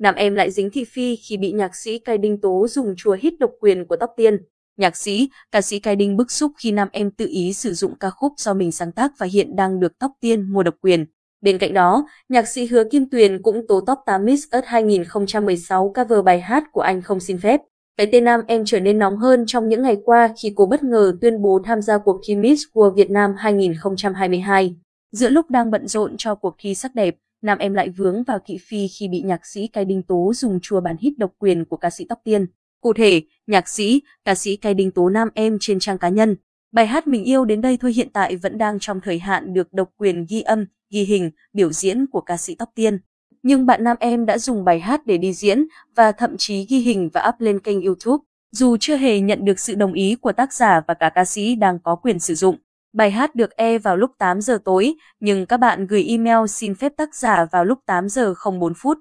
Nam em lại dính thị phi khi bị nhạc sĩ Cai Đinh tố dùng chùa hít độc quyền của Tóc Tiên. Nhạc sĩ, ca sĩ Cai Đinh bức xúc khi nam em tự ý sử dụng ca khúc do mình sáng tác và hiện đang được Tóc Tiên mua độc quyền. Bên cạnh đó, nhạc sĩ Hứa Kim Tuyền cũng tố Top 8 Miss Earth 2016 cover bài hát của anh không xin phép. Cái tên nam em trở nên nóng hơn trong những ngày qua khi cô bất ngờ tuyên bố tham gia cuộc thi Miss World Việt Nam 2022. Giữa lúc đang bận rộn cho cuộc thi sắc đẹp, nam em lại vướng vào thị phi khi bị nhạc sĩ Cai Đinh Tố dùng chùa bản hit độc quyền của ca sĩ Tóc Tiên. Cụ thể, nhạc sĩ, ca sĩ Cai Đinh Tố nam em trên trang cá nhân. Bài hát Mình yêu đến đây thôi hiện tại vẫn đang trong thời hạn được độc quyền ghi âm, ghi hình, biểu diễn của ca sĩ Tóc Tiên. Nhưng bạn nam em đã dùng bài hát để đi diễn và thậm chí ghi hình và up lên kênh YouTube, dù chưa hề nhận được sự đồng ý của tác giả và cả ca sĩ đang có quyền sử dụng. Bài hát được e vào lúc 8 giờ tối, nhưng các bạn gửi email xin phép tác giả vào lúc 8 giờ 04 phút.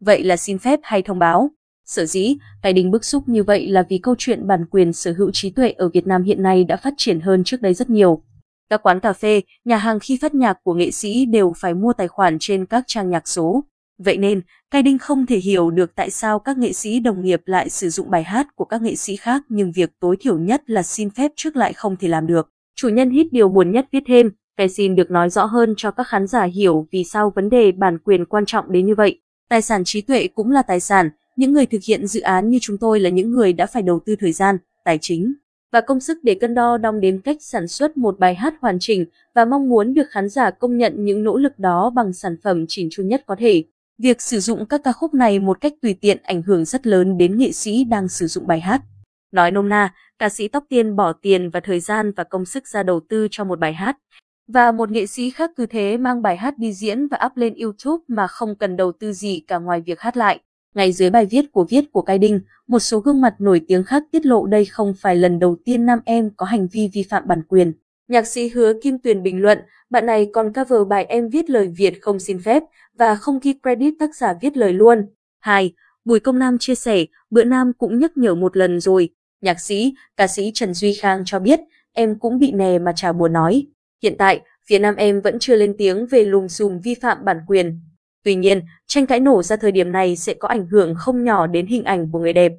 Vậy là xin phép hay thông báo? Sở dĩ, Tài Đình bức xúc như vậy là vì câu chuyện bản quyền sở hữu trí tuệ ở Việt Nam hiện nay đã phát triển hơn trước đây rất nhiều. Các quán cà phê, nhà hàng khi phát nhạc của nghệ sĩ đều phải mua tài khoản trên các trang nhạc số. Vậy nên, Cai Đinh không thể hiểu được tại sao các nghệ sĩ đồng nghiệp lại sử dụng bài hát của các nghệ sĩ khác nhưng việc tối thiểu nhất là xin phép trước lại không thể làm được. Chủ nhân hít điều buồn nhất viết thêm, cái xin được nói rõ hơn cho các khán giả hiểu vì sao vấn đề bản quyền quan trọng đến như vậy. Tài sản trí tuệ cũng là tài sản, những người thực hiện dự án như chúng tôi là những người đã phải đầu tư thời gian, tài chính và công sức để cân đo đong đếm cách sản xuất một bài hát hoàn chỉnh và mong muốn được khán giả công nhận những nỗ lực đó bằng sản phẩm chỉnh chu nhất có thể. Việc sử dụng các ca khúc này một cách tùy tiện ảnh hưởng rất lớn đến nghệ sĩ đang sử dụng bài hát. Nói nôm na, ca sĩ Tóc Tiên bỏ tiền và thời gian và công sức ra đầu tư cho một bài hát. Và một nghệ sĩ khác cứ thế mang bài hát đi diễn và up lên YouTube mà không cần đầu tư gì cả ngoài việc hát lại. Ngay dưới bài viết của viết của Cai Đinh, một số gương mặt nổi tiếng khác tiết lộ đây không phải lần đầu tiên nam em có hành vi vi phạm bản quyền. Nhạc sĩ Hứa Kim Tuyền bình luận, bạn này còn cover bài em viết lời Việt không xin phép và không ghi credit tác giả viết lời luôn. 2. Bùi Công Nam chia sẻ, bữa Nam cũng nhắc nhở một lần rồi. Nhạc sĩ, ca sĩ Trần Duy Khang cho biết, em cũng bị nè mà chả buồn nói. Hiện tại, phía nam em vẫn chưa lên tiếng về lùm xùm vi phạm bản quyền. Tuy nhiên, tranh cãi nổ ra thời điểm này sẽ có ảnh hưởng không nhỏ đến hình ảnh của người đẹp.